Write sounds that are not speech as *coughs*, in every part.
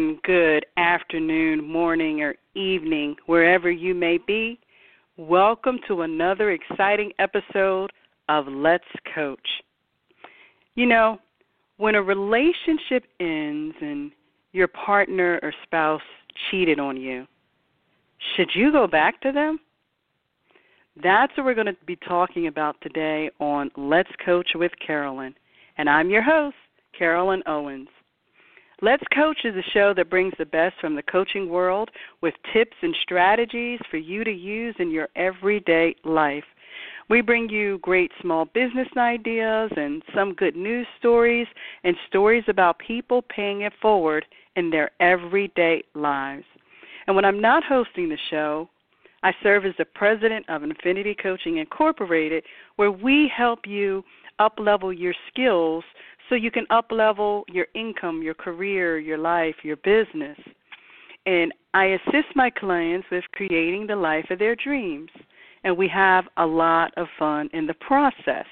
and good afternoon, morning, or evening, wherever you may be. Welcome to another exciting episode of Let's Coach. You know, when a relationship ends and your partner or spouse cheated on you, should you go back to them? That's what we're going to be talking about today on Let's Coach with Carolyn. And I'm your host, Carolyn Owens. Let's Coach is a show that brings the best from the coaching world with tips and strategies for you to use in your everyday life. We bring you great small business ideas and some good news stories and stories about people paying it forward in their everyday lives. And when I'm not hosting the show, I serve as the president of Infinity Coaching Incorporated, where we help you uplevel your skills so you can uplevel your income, your career, your life, your business. And I assist my clients with creating the life of their dreams. And we have a lot of fun in the process.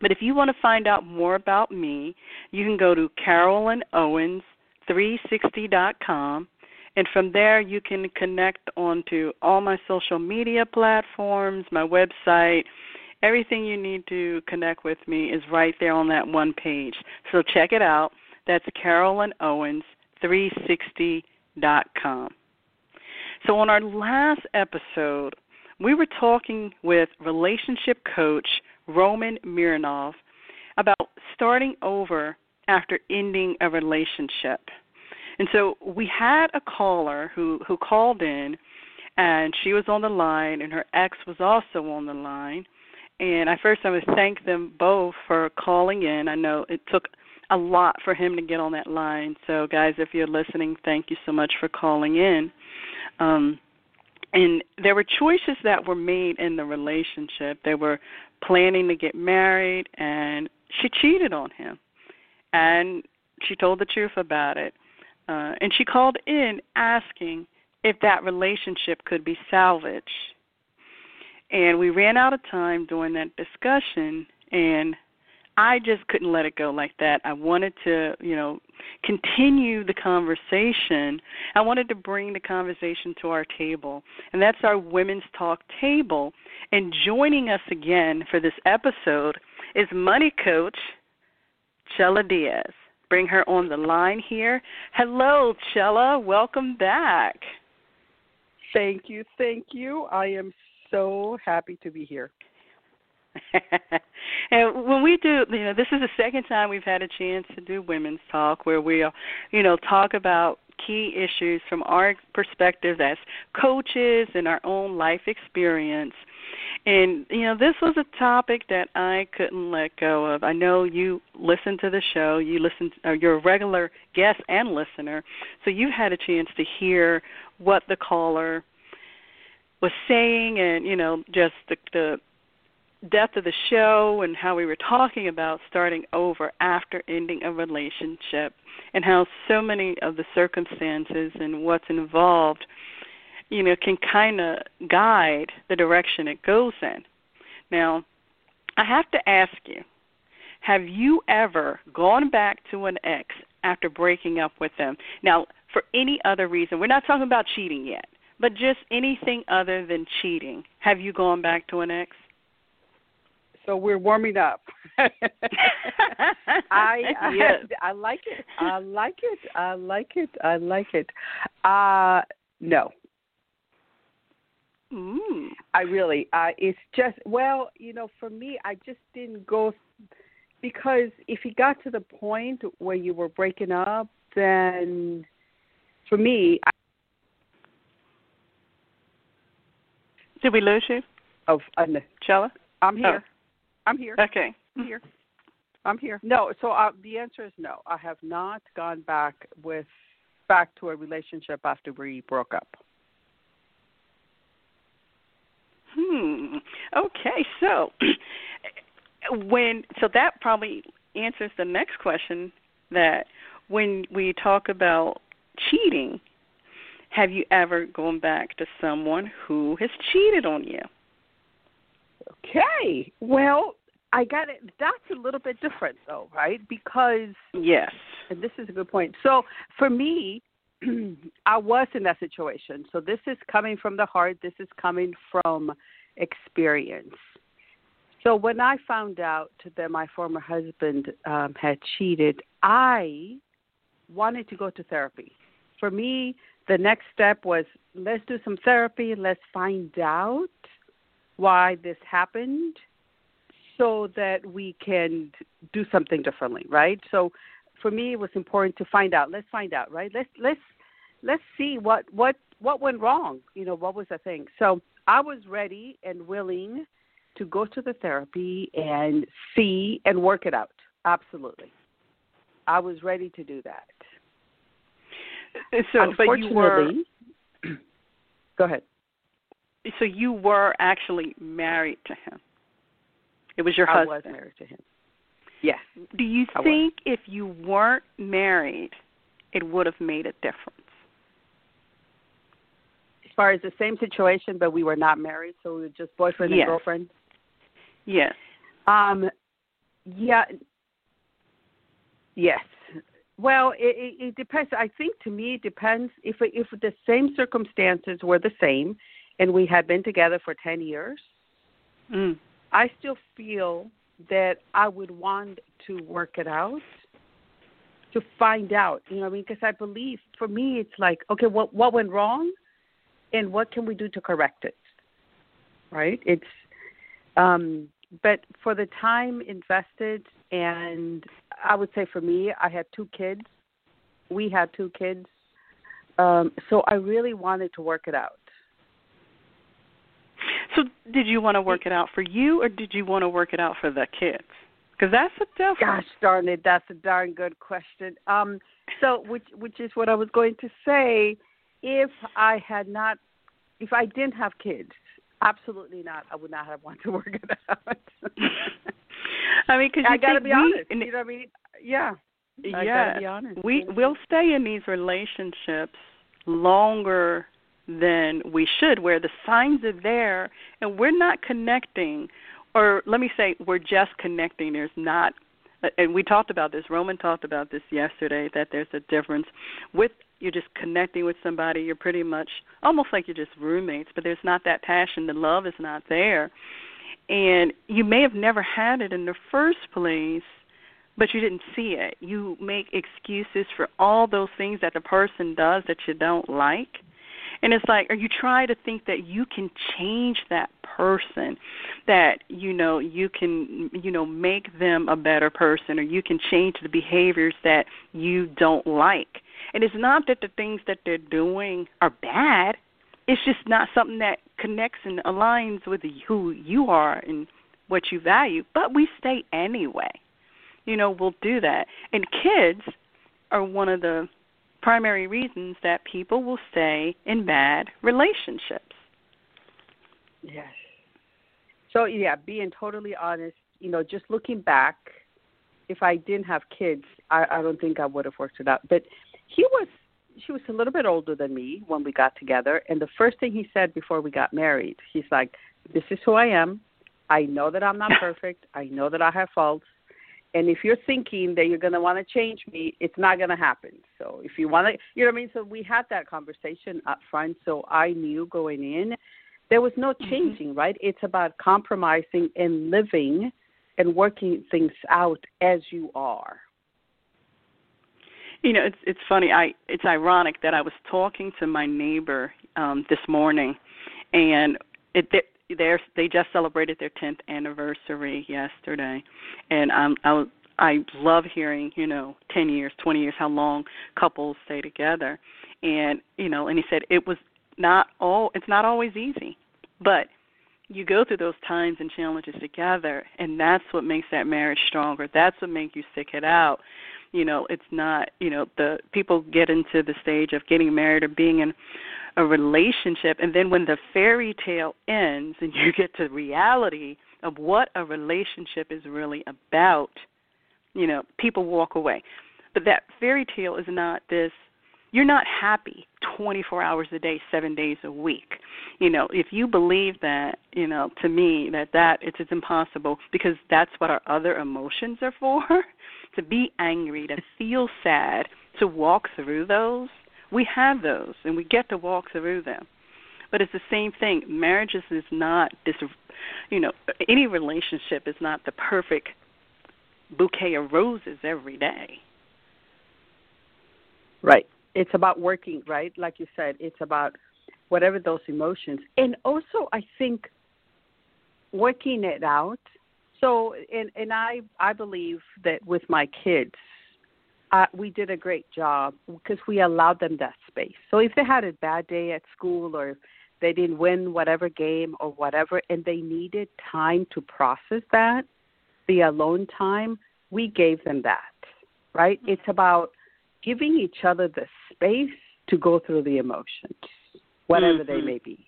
But if you want to find out more about me, you can go to carolynowens360.com and from there, you can connect onto all my social media platforms, my website. Everything you need to connect with me is right there on that one page. So check it out. That's Carolyn CarolynOwens360.com. So, on our last episode, we were talking with relationship coach Roman Mironov about starting over after ending a relationship. And so we had a caller who who called in, and she was on the line, and her ex was also on the line. And I first I would thank them both for calling in. I know it took a lot for him to get on that line. So guys, if you're listening, thank you so much for calling in. Um, and there were choices that were made in the relationship. They were planning to get married, and she cheated on him, and she told the truth about it. Uh, and she called in asking if that relationship could be salvaged. And we ran out of time during that discussion, and I just couldn't let it go like that. I wanted to, you know, continue the conversation. I wanted to bring the conversation to our table, and that's our Women's Talk table. And joining us again for this episode is money coach Chella Diaz bring her on the line here. Hello, Chella. Welcome back. Thank you. Thank you. I am so happy to be here. *laughs* and when we do, you know, this is the second time we've had a chance to do women's talk where we, uh, you know, talk about key issues from our perspective as coaches and our own life experience. And you know, this was a topic that I couldn't let go of. I know you listen to the show, you listen, or you're a regular guest and listener, so you've had a chance to hear what the caller was saying, and you know, just the, the depth of the show and how we were talking about starting over after ending a relationship, and how so many of the circumstances and what's involved you know, can kind of guide the direction it goes in. Now, I have to ask you, have you ever gone back to an ex after breaking up with them? Now, for any other reason, we're not talking about cheating yet, but just anything other than cheating. Have you gone back to an ex? So we're warming up. *laughs* I, yes. I I like it. I like it. I like it. I like it. Uh no, Mm. I really, uh, it's just well, you know, for me, I just didn't go because if you got to the point where you were breaking up, then for me, I, did we lose you? Of uh, Chella? I'm here. Oh. I'm here. Okay. I'm here. *laughs* I'm here. No, so uh, the answer is no. I have not gone back with back to a relationship after we broke up. Hmm. Okay, so *clears throat* when so that probably answers the next question that when we talk about cheating, have you ever gone back to someone who has cheated on you? Okay. Well, I got it. That's a little bit different, though, right? Because yes, and this is a good point. So for me, *clears throat* I was in that situation. So this is coming from the heart. This is coming from experience. So when I found out that my former husband um, had cheated, I wanted to go to therapy. For me, the next step was let's do some therapy. Let's find out why this happened so that we can do something differently, right? So for me it was important to find out. Let's find out, right? Let's let's let's see what what what went wrong. You know, what was the thing? So I was ready and willing to go to the therapy and see and work it out. Absolutely. I was ready to do that. *laughs* So, but you were. *clears throat* Go ahead. So you were actually married to him. It was your I husband. I was married to him. Yes. Do you I think if you weren't married, it would have made a difference? As far as the same situation, but we were not married, so we were just boyfriend Yes. and girlfriend. Yes. Um, yeah. Yes. Well, it, it, it depends. I think to me it depends if if the same circumstances were the same, and we had been together for ten years. Mm. I still feel that I would want to work it out to find out. You know, I mean, because I believe for me it's like, okay, what what went wrong, and what can we do to correct it? Right? It's, um, but for the time invested, and I would say for me, I had two kids. We had two kids, um, so I really wanted to work it out. So, did you want to work it out for you, or did you want to work it out for the kids? Because that's a difference. Gosh darn it, that's a darn good question. Um, so, which which is what I was going to say. If I had not, if I didn't have kids, absolutely not. I would not have wanted to *laughs* work it out. I mean, because I got to be we, honest. You know what I mean? Yeah. I yeah, gotta be honest. we we'll stay in these relationships longer than we should, where the signs are there and we're not connecting, or let me say, we're just connecting. There's not, Uh, and we talked about this. Roman talked about this yesterday that there's a difference with you're just connecting with somebody. You're pretty much almost like you're just roommates, but there's not that passion. The love is not there, and you may have never had it in the first place but you didn't see it. You make excuses for all those things that the person does that you don't like. And it's like, or you try to think that you can change that person, that you know you can, you know, make them a better person, or you can change the behaviors that you don't like. And it's not that the things that they're doing are bad. It's just not something that connects and aligns with who you are and what you value. But we stay anyway you know, we'll do that. And kids are one of the primary reasons that people will stay in bad relationships. Yes. So yeah, being totally honest, you know, just looking back, if I didn't have kids, I, I don't think I would have worked it out. But he was she was a little bit older than me when we got together and the first thing he said before we got married, he's like, This is who I am. I know that I'm not *laughs* perfect. I know that I have faults. And if you're thinking that you're going to want to change me, it's not going to happen. So if you want to, you know what I mean? So we had that conversation up front. So I knew going in, there was no changing, mm-hmm. right? It's about compromising and living and working things out as you are. You know, it's it's funny. I it's ironic that I was talking to my neighbor um this morning, and it they they just celebrated their 10th anniversary yesterday, and I'm I I love hearing you know 10 years, 20 years, how long couples stay together, and you know, and he said it was not all it's not always easy, but you go through those times and challenges together and that's what makes that marriage stronger. That's what makes you stick it out you know it's not you know the people get into the stage of getting married or being in a relationship and then when the fairy tale ends and *laughs* you get to reality of what a relationship is really about you know people walk away. But that fairy tale is not this you're not happy 24 hours a day 7 days a week. You know if you believe that you know to me that that it's it's impossible because that's what our other emotions are for *laughs* to be angry to feel sad to walk through those We have those, and we get to walk through them. But it's the same thing. Marriages is not this, you know, any relationship is not the perfect bouquet of roses every day. Right. It's about working, right? Like you said, it's about whatever those emotions. And also, I think working it out. So, and and I I believe that with my kids, uh, we did a great job because we allowed them that space. So if they had a bad day at school or they didn't win whatever game or whatever, and they needed time to process that, the alone time, we gave them that. Right? It's about giving each other the space to go through the emotions, whatever mm-hmm. they may be.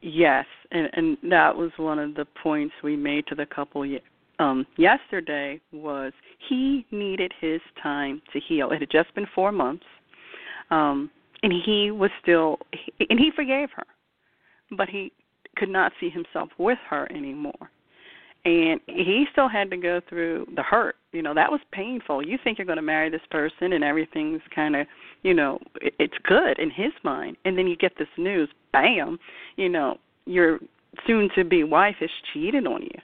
Yes, and and that was one of the points we made to the couple um yesterday was he needed his time to heal. It had just been 4 months. Um and he was still and he forgave her. But he could not see himself with her anymore and he still had to go through the hurt you know that was painful you think you're going to marry this person and everything's kind of you know it's good in his mind and then you get this news bam you know your soon to be wife is cheated on you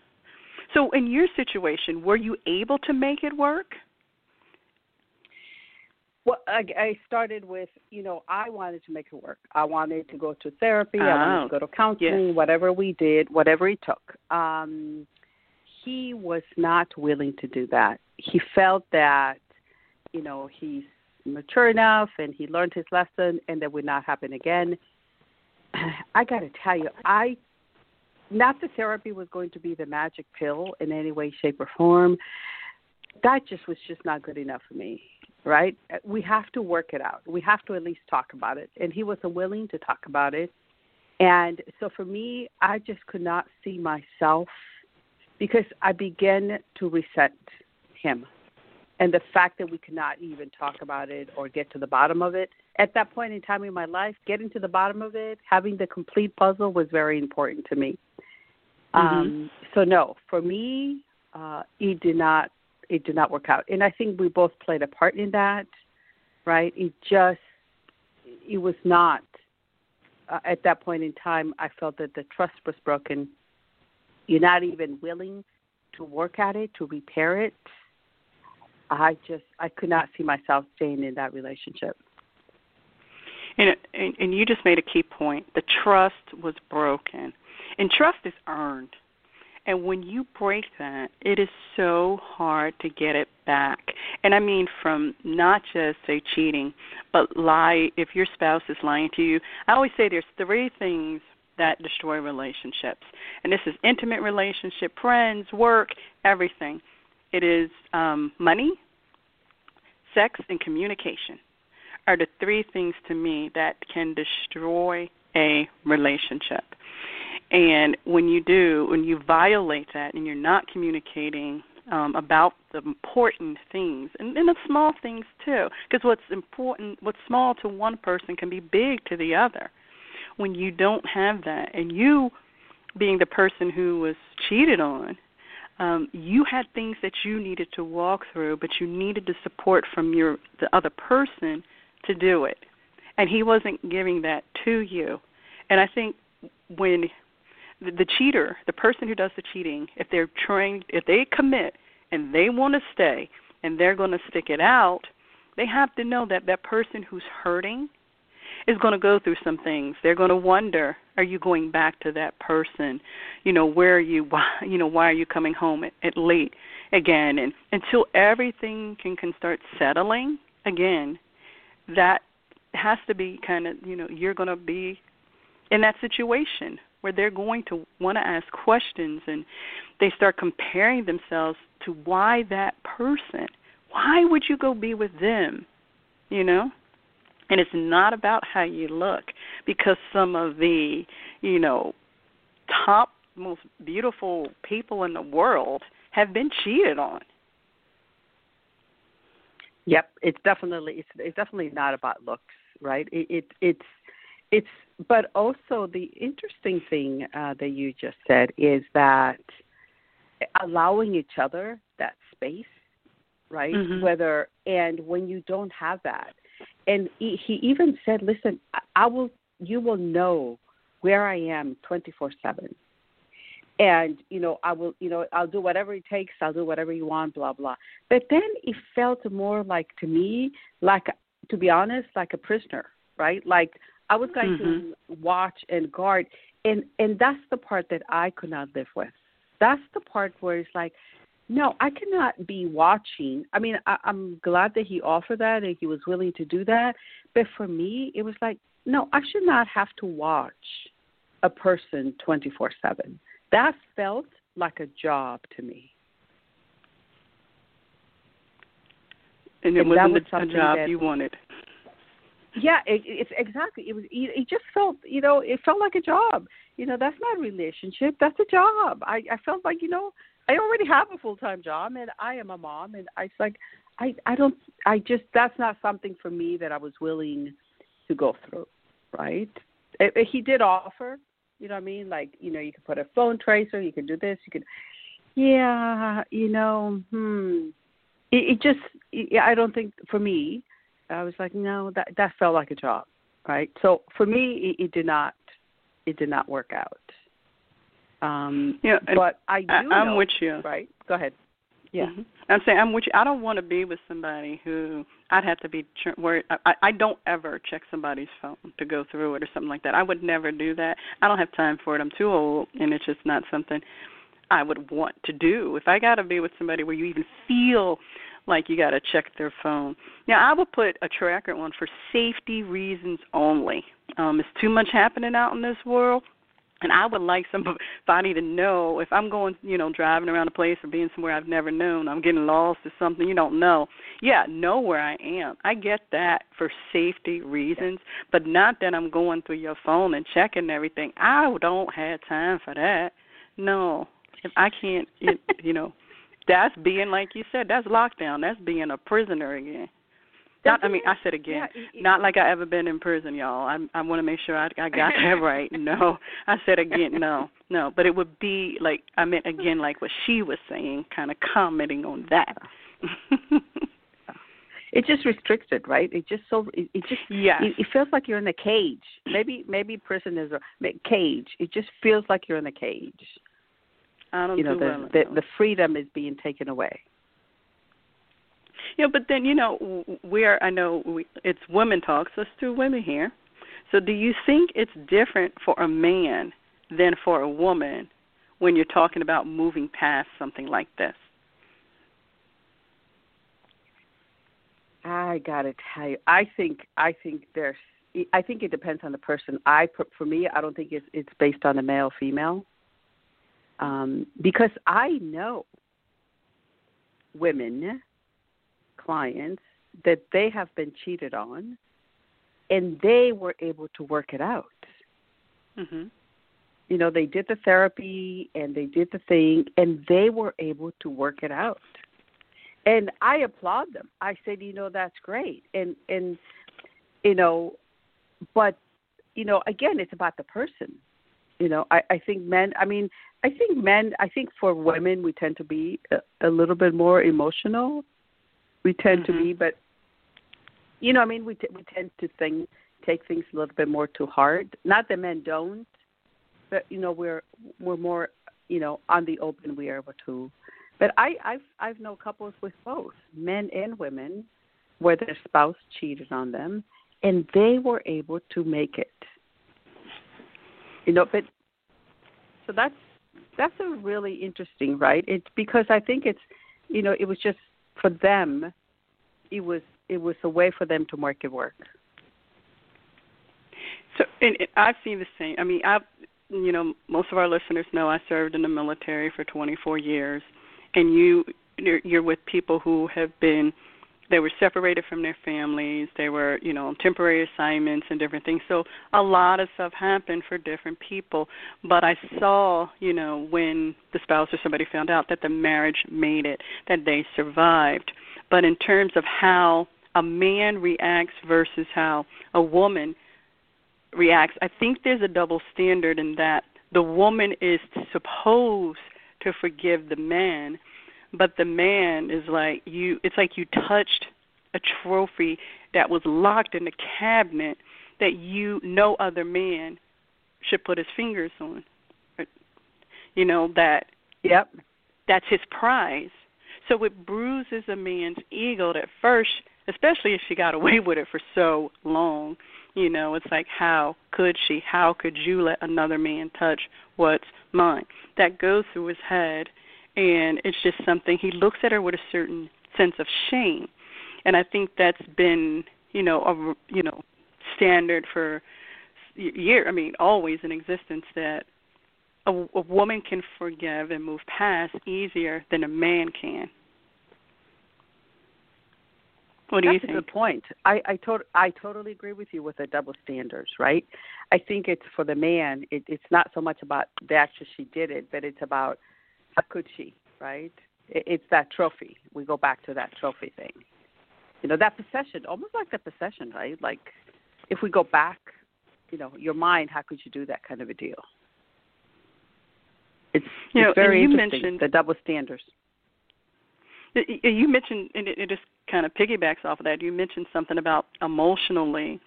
so in your situation were you able to make it work well, I, I started with, you know, I wanted to make it work. I wanted to go to therapy. Oh, I wanted to go to counseling. Yes. Whatever we did, whatever it took. Um, he was not willing to do that. He felt that, you know, he's mature enough and he learned his lesson and that would not happen again. *clears throat* I got to tell you, I not the therapy was going to be the magic pill in any way, shape, or form. That just was just not good enough for me, right? We have to work it out. We have to at least talk about it. And he wasn't willing to talk about it. And so for me, I just could not see myself because I began to resent him. And the fact that we could not even talk about it or get to the bottom of it at that point in time in my life, getting to the bottom of it, having the complete puzzle was very important to me. Mm-hmm. Um, so no, for me, uh, it did not it did not work out, and I think we both played a part in that. Right? It just it was not uh, at that point in time. I felt that the trust was broken you're not even willing to work at it to repair it. I just i could not see myself staying in that relationship. And and and you just made a key point. The trust was broken. And trust is earned. And when you break that it is so hard to get it back. And i mean from not just say cheating but lie if your spouse is lying to you i always say there's three things that destroy relationships. And this is intimate relationship, friends, work, everything. It is um, money, sex, and communication are the three things to me that can destroy a relationship. And when you do, when you violate that and you're not communicating um, about the important things and, and the small things too, because what's important, what's small to one person can be big to the other when you don't have that. And you being the person who was cheated on um you had things that you needed to walk through but you needed the support from your the other person to do it. And he wasn't giving that to you. And i think when the, the cheater the person who does the cheating if they're trying if they commit and they want to stay and they're going to stick it out they have to know that that person who's hurting is going to go through some things. They're going to wonder, are you going back to that person? You know, where are you? *laughs* Why, you know, why are you coming home at, at late again? And until everything can can start settling again, that has to be kind of, you know, you're going to be in that situation where they're going to want to ask questions and they start comparing themselves to why that person. Why would you go be with them? You know? And it's not about how you look because some of the, you know, top most beautiful people in the world have been cheated on. Yep, it's definitely it's it's definitely not about looks, right? It, it it's it's but also the interesting thing uh, that you just said is that allowing each other that space, right? Mm-hmm. Whether and when you don't have that, and he, he even said, "Listen, I, will. You will know where I am 24/7." and you know i will you know i'll do whatever it takes i'll do whatever you want blah blah but then it felt more like to me like to be honest like a prisoner right like i was going mm-hmm. to watch and guard and and that's the part that i could not live with that's the part where it's like no i cannot be watching i mean I, i'm glad that he offered that and he was willing to do that but for me it was like no i should not have to watch a person 24 7 that felt like a job to me. And it and wasn't was a job that, you wanted. Yeah, it, it's exactly. It was. It just felt, you know, it felt like a job. You know, that's not a relationship. That's a job. I, I felt like, you know, I already have a full time job, and I am a mom, and I like, I, I don't, I just, that's not something for me that I was willing to go through, right? It, it, he did offer, you know what I mean? Like, you know, you could put a phone tracer, you could do this, you could yeah, you know, hmm. It, it just it, I don't think for me, I was like, no, that that felt like a job, right? So for me, it, it did not it did not work out. Um yeah, but I do I, I'm know, with you. Right. Go ahead. Yeah. Mm-hmm. I'm saying I'm with you. I don't want to be with somebody who I'd have to be worried. I, I don't ever check somebody's phone to go through it or something like that. I would never do that. I don't have time for it. I'm too old, and it's just not something I would want to do. If I got to be with somebody where you even feel like you got to check their phone. Now, I would put a tracker on for safety reasons only. Um, it's too much happening out in this world and I would like somebody to know if I'm going, you know, driving around a place or being somewhere I've never known, I'm getting lost or something you don't know. Yeah, know where I am. I get that for safety reasons, but not that I'm going through your phone and checking everything. I don't have time for that. No, if I can't, it, *laughs* you know, that's being like you said. That's lockdown. That's being a prisoner again. Not, I mean, I said again, yeah, it, not like I ever been in prison, y'all. I I want to make sure I I got that *laughs* right. No, I said again, no, no. But it would be like I meant again, like what she was saying, kind of commenting on that. it just restricts it, right? It just so it, it just yeah. it, it feels like you're in a cage. Maybe maybe prison is a cage. It just feels like you're in a cage. I don't you know, do the, well the the freedom is being taken away. Yeah, but then you know we are. I know we, it's women talks. Let's do women here. So, do you think it's different for a man than for a woman when you're talking about moving past something like this? I gotta tell you, I think I think there's. I think it depends on the person. I for me, I don't think it's it's based on the male female. Um, because I know women clients that they have been cheated on and they were able to work it out. Mhm. You know, they did the therapy and they did the thing and they were able to work it out. And I applaud them. I said, you know, that's great. And and you know, but you know, again, it's about the person. You know, I I think men, I mean, I think men, I think for women we tend to be a, a little bit more emotional we tend mm-hmm. to be, but you know, I mean, we t- we tend to think take things a little bit more to heart. Not that men don't, but you know, we're we're more you know on the open. We are able to. But I I've I've known couples with both men and women where their spouse cheated on them, and they were able to make it. You know, but so that's that's a really interesting, right? It's because I think it's you know it was just for them, it was it was a way for them to make it work. So, and, and I've seen the same. I mean, I've you know, most of our listeners know I served in the military for 24 years, and you you're, you're with people who have been they were separated from their families. They were you know temporary assignments and different things. So a lot of stuff happened for different people. But i saw you know when the spouse or somebody found out that the marriage made it that they survived. But in terms of how a man reacts versus how a woman reacts i think there's a double standard in that the woman is supposed to forgive the man but the man is like you it's like you touched a trophy that was locked in a cabinet that you no other man should put his fingers on. You know that. Yep. That's his prize. So it bruises a man's ego at first, especially if she got away with it for so long. You know, it's like how could she? How could you let another man touch what's mine? That goes through his head and it's just something he looks at her with a certain sense of shame. And I think that's been, you know, a you know, standard for year, I mean, always in existence that a, a woman can forgive and move past easier than a man can. What do That's you think? a good point. I I, to- I totally agree with you with the double standards, right? I think it's for the man. It, it's not so much about the action she did it, but it's about could she, right? It's that trophy. We go back to that trophy thing. You know, that possession, almost like the possession, right? Like if we go back, you know, your mind, how could you do that kind of a deal? It's, You know, very you interesting. mentioned- the double standards. You mentioned, and it it just kind of piggybacks off of that. You mentioned something about emotionally.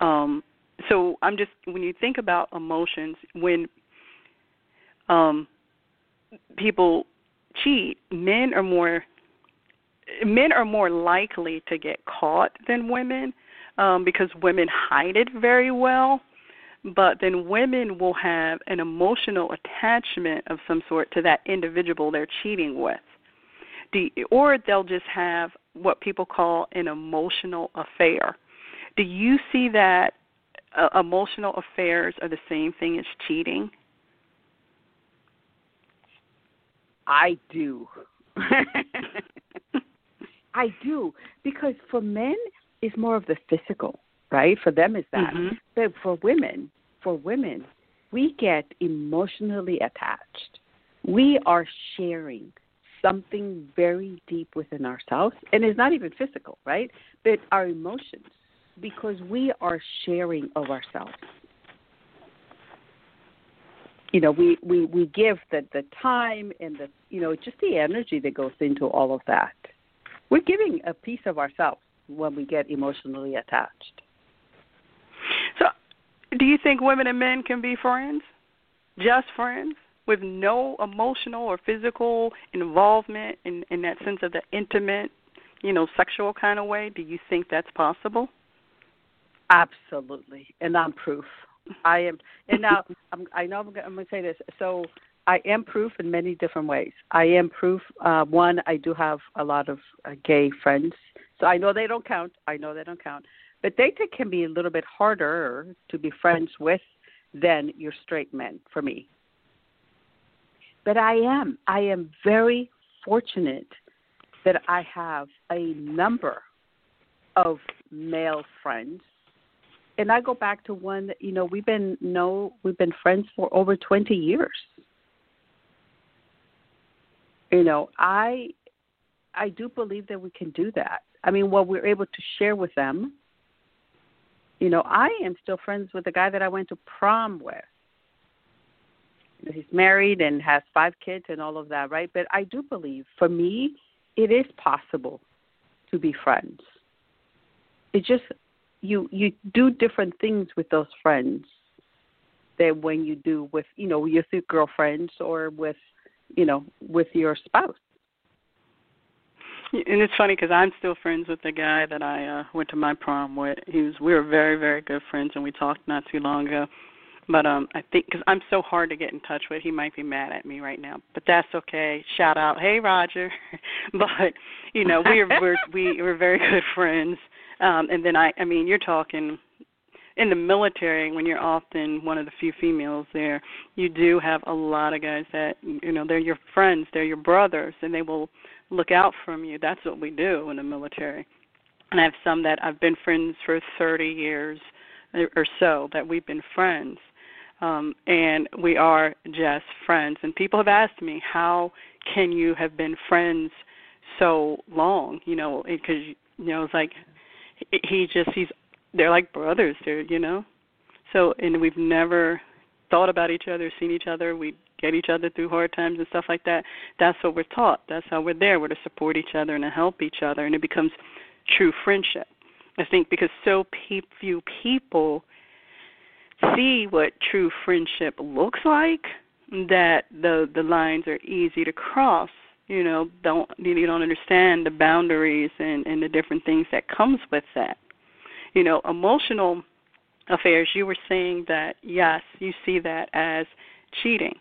Um, so I'm just when you think about emotions, when um, people cheat, men are more men are more likely to get caught than women um, because women hide it very well. But then women will have an emotional attachment of some sort to that individual they're cheating with do or they'll just have what people call an emotional affair. Do you see that uh, emotional affairs are the same thing as cheating? I do. *laughs* I do because for men it's more of the physical, right? For them is that. Mhm. But for women, for women, we get emotionally attached. We are sharing something very deep within ourselves, and it's not even physical, right? But our emotions, because we are sharing of ourselves. You know, we we we give the the time and the you know just the energy that goes into all of that. We're giving a piece of ourselves when we get emotionally attached. So, do you think women and men can be friends? Just friends? With no emotional or physical involvement in, in that sense of the intimate, you know, sexual kind of way? Do you think that's possible? Absolutely, and I'm proof. I am, and now I'm, I know I'm, I'm going to say this. So I am proof in many different ways. I am proof. Uh, one, I do have a lot of uh, gay friends, so I know they don't count. I know they don't count, but they can be a little bit harder to be friends with than your straight men for me. But I am. I am very fortunate that I have a number of male friends and I go back to one that you know we've been no we've been friends for over 20 years. You know, I I do believe that we can do that. I mean, what we're able to share with them. You know, I am still friends with the guy that I went to prom with. He's married and has five kids and all of that, right? But I do believe for me it is possible to be friends. It just you you do different things with those friends than when you do with you know with your girlfriends or with you know with your spouse. And it's funny because I'm still friends with the guy that I uh went to my prom with. He was we were very very good friends, and we talked not too long ago. But um I think because I'm so hard to get in touch with, he might be mad at me right now. But that's okay. Shout out, hey Roger. *laughs* but you know we're we're we we're very good friends. Um And then I I mean you're talking in the military when you're often one of the few females there you do have a lot of guys that you know they're your friends they're your brothers and they will look out from you. That's what we do in the military. And i have some that i've been friends for 30 years or so that we've been friends. Um and we are just friends. And people have asked me how can you have been friends so long? You know because you know it's like he just he's they're like brothers they're you know? So and we've never thought about each other seen each other. We get each other through hard times and stuff like that. That's what we're taught. That's how we're there. We're to support each other and to help each other and it becomes true friendship. I think because so pe- few people see what true friendship looks like that the the lines are easy to cross you know don't you don't understand the boundaries and and the different things that comes with that. You know emotional affairs you were saying that yes you see that as cheating.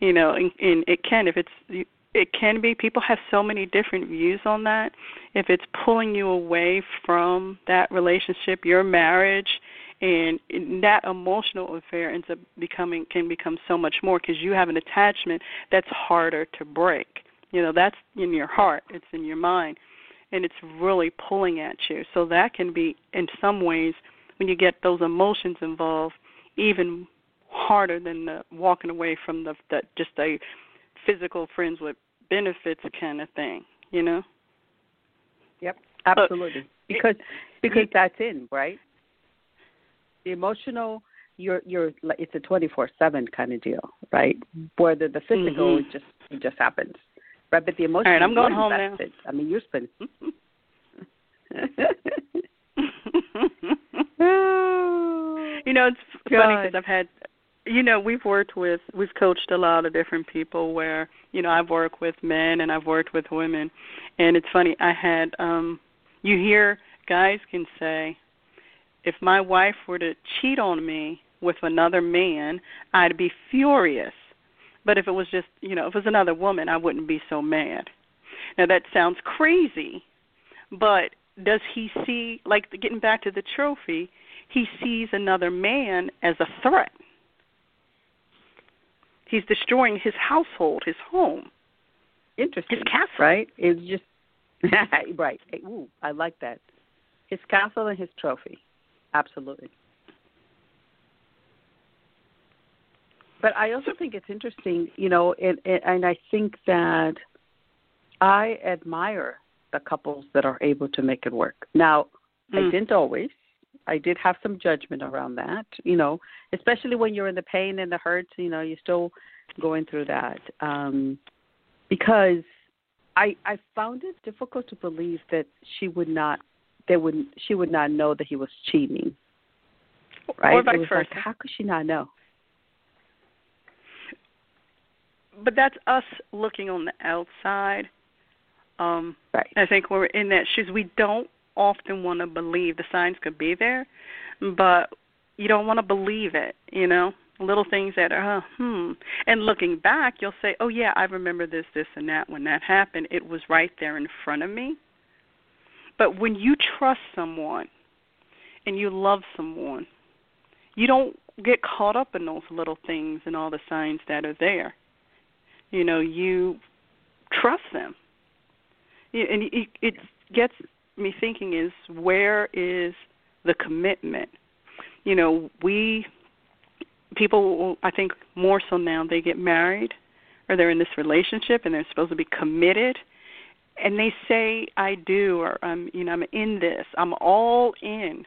You know and, and it can if it's it can be people have so many different views on that. If it's pulling you away from that relationship your marriage and that emotional affair ends up becoming can become so much more because you have an attachment that's harder to break you know that's in your heart it's in your mind and it's really pulling at you so that can be in some ways when you get those emotions involved even harder than the walking away from the, the just a physical friends with benefits kind of thing you know yep absolutely because because that's in right the emotional you're you're it's a 24/7 kind of deal, right? Whether the physical mm-hmm. it just it just happens. Right, but the emotional All right, I'm going home invested. now. I mean, you're spending *laughs* you know, it's God. funny because I've had, you know, we've worked with, we've coached a lot of different people. Where you know, I've worked with men and I've worked with women, and it's funny. I had, um you hear guys can say, if my wife were to cheat on me with another man, I'd be furious. But if it was just, you know, if it was another woman, I wouldn't be so mad. Now that sounds crazy, but does he see like getting back to the trophy, he sees another man as a threat. He's destroying his household, his home. Interesting. His castle. Right? It's just *laughs* right. Ooh, I like that. His castle and his trophy. Absolutely. But I also think it's interesting, you know, and, and I think that I admire the couples that are able to make it work. Now, mm. I didn't always. I did have some judgment around that, you know, especially when you're in the pain and the hurts, you know, you're still going through that. Um because I I found it difficult to believe that she would not they would she would not know that he was cheating. Right? Or vice versa. Like, how could she not know? But that's us looking on the outside. Um right. I think we're in that shoes we don't often want to believe the signs could be there, but you don't want to believe it, you know? Little things that are, uh, hmm. And looking back, you'll say, oh, yeah, I remember this, this, and that. When that happened, it was right there in front of me. But when you trust someone and you love someone, you don't get caught up in those little things and all the signs that are there. You know, you trust them. And it gets me thinking is where is the commitment? You know, we people I think more so now they get married or they're in this relationship and they're supposed to be committed and they say I do or I'm you know I'm in this I'm all in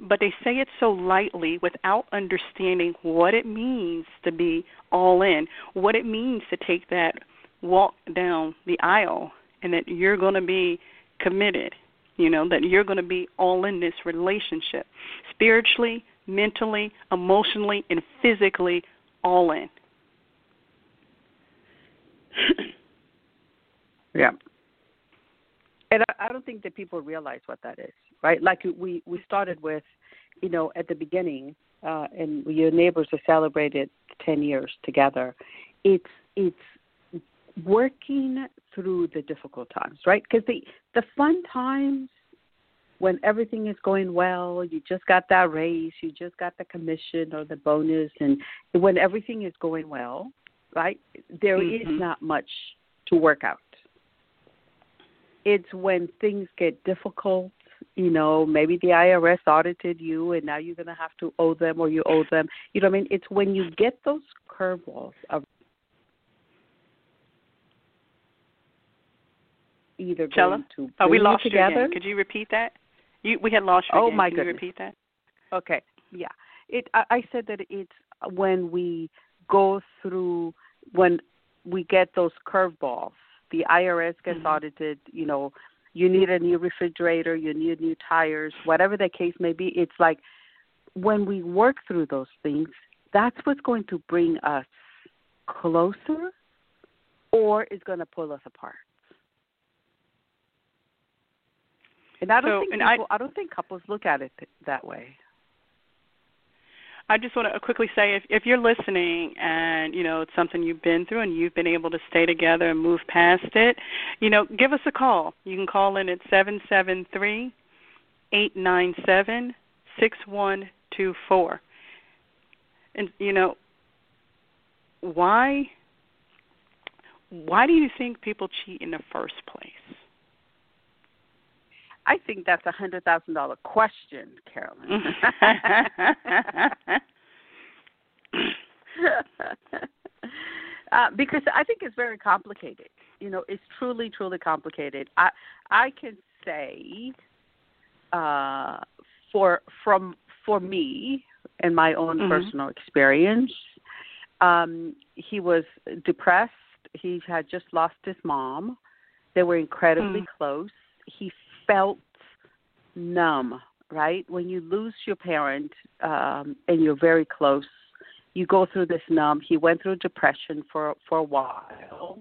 but they say it so lightly without understanding what it means to be all in what it means to take that walk down the aisle and that you're going to be committed you know that you're going to be all in this relationship spiritually mentally emotionally and physically all in *coughs* Yeah. And I, I don't think that people realize what that is, right? Like we we started with, you know, at the beginning, uh, and your neighbors have celebrated ten years together. It's it's working through the difficult times, right? Because the the fun times when everything is going well, you just got that raise, you just got the commission or the bonus, and when everything is going well, right? There mm-hmm. is not much to work out it's when things get difficult you know maybe the irs audited you and now you're going to have to owe them or you owe them you know what i mean it's when you get those curveballs of either Chella? going to oh, we lost together. Again. Could you repeat that? You, we had lost you. Oh again. my Can goodness. You repeat that? Okay. Yeah. It. I, I said that it's when we go through when we get those curveballs. The IRS gets mm-hmm. audited. You know, you need a new refrigerator, you need new tires, whatever the case may be. It's like when we work through those things, that's what's going to bring us closer or is going to pull us apart. And I don't so, think people, I, I don't think couples look at it that way. I just want to quickly say if if you're listening and you know it's something you've been through and you've been able to stay together and move past it, you know, give us a call. You can call in at seven seven three eight nine seven six one two four. And you know, why why do you think people cheat in the first place? I think that's a hundred thousand dollar question, Carolyn. *laughs* uh, because I think it's very complicated. You know, it's truly, truly complicated. I I can say, uh, for from for me and my own mm-hmm. personal experience, um, he was depressed. He had just lost his mom. They were incredibly mm. close. He felt numb, right? When you lose your parent um, and you're very close, you go through this numb. He went through depression for for a while.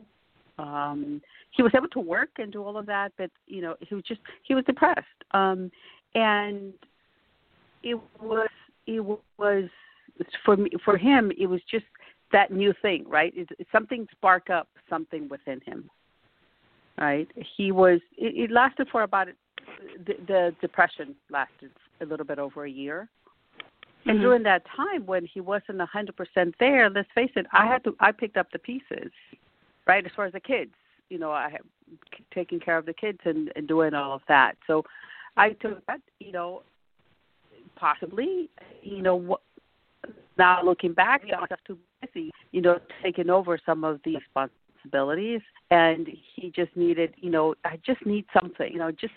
Um, he was able to work and do all of that, but you know he was just he was depressed. Um, and it was it was for me for him it was just that new thing, right? It, something sparked up something within him right? He was. It, it lasted for about the, the depression lasted a little bit over a year. And mm-hmm. during that time when he wasn't a hundred percent there, let's face it, I had to I picked up the pieces, right? As far as the kids, you know, I have taking care of the kids and, and doing all of that. So I took that, you know, possibly, you know, what, now looking back, I was too busy, you know, taking over some of the responsibilities responsibilities and he just needed you know i just need something you know just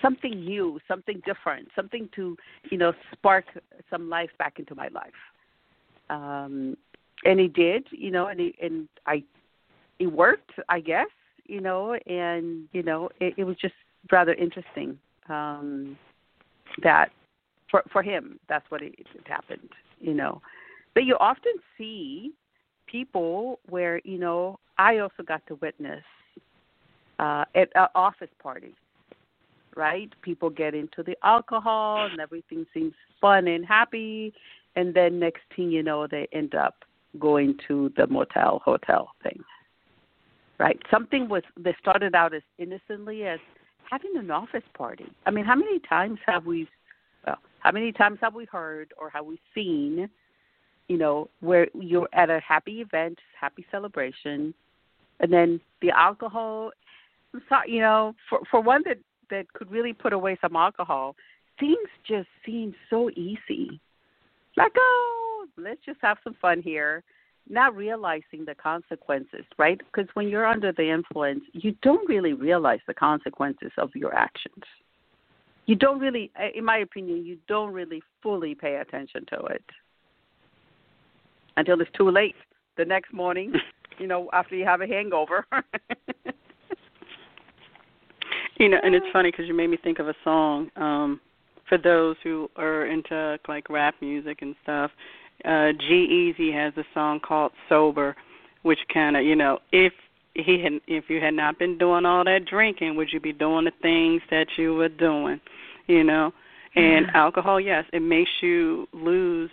something new something different something to you know spark some life back into my life. Um and he did you know and he and i it worked i guess you know and you know it, it was just rather interesting um that for for him that's what it, it happened you know. But you often see people where you know I also got to witness uh, at an office party, right? People get into the alcohol and everything seems fun and happy, and then next thing you know, they end up going to the motel hotel thing, right? Something was they started out as innocently as having an office party. I mean, how many times have we, well, how many times have we heard or have we seen? You know, where you're at a happy event, happy celebration, and then the alcohol So, you know for for one that that could really put away some alcohol things just seem so easy. Like oh let's just have some fun here not realizing the consequences right? Because when you're under the influence you don't really realize the consequences of your actions. You don't really in my opinion you don't really fully pay attention to it until it's too late the next morning *laughs* you know, after you have a hangover. *laughs* you know, and it's funny because you made me think of a song. Um, for those who are into like rap music and stuff, uh G-Eazy has a song called "Sober," which kind of, you know, if he had, if you had not been doing all that drinking, would you be doing the things that you were doing? You know, and mm-hmm. alcohol, yes, it makes you lose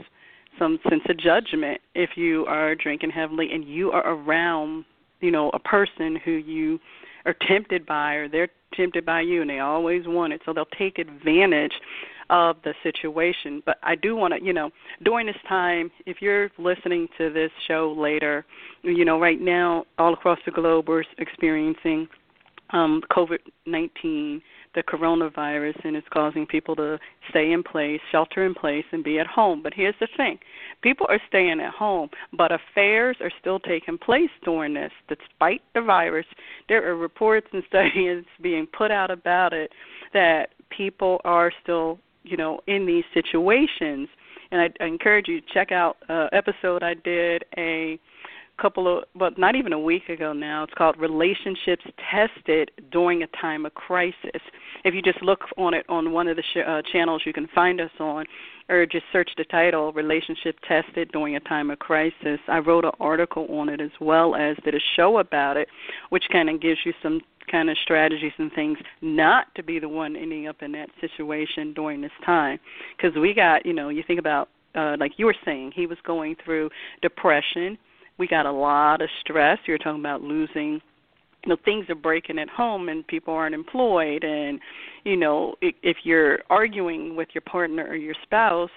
some sense of judgment if you are drinking heavily and you are around, you know, a person who you are tempted by or they're tempted by you and they always want it. So they'll take advantage of the situation. But I do want to, you know, during this time, if you're listening to this show later, you know, right now all across the globe we're experiencing um COVID 19 the coronavirus and it's causing people to stay in place, shelter in place, and be at home. But here's the thing people are staying at home, but affairs are still taking place during this. Despite the virus, there are reports and *laughs* studies being put out about it that people are still, you know, in these situations. And I, I encourage you to check out an episode I did a couple of, well, not even a week ago now. It's called Relationships Tested During a Time of Crisis. If you just look on it on one of the sh- uh, channels you can find us on, or just search the title Relationship Tested During a Time of Crisis, I wrote an article on it as well as did a show about it, which kind of gives you some kind of strategies and things not to be the one ending up in that situation during this time because we got you know you think about uh, like you were saying, he was going through depression. We got a lot of stress. You were talking about losing you know things are breaking at home and people aren't employed. And you know if you're arguing with your partner or your spouse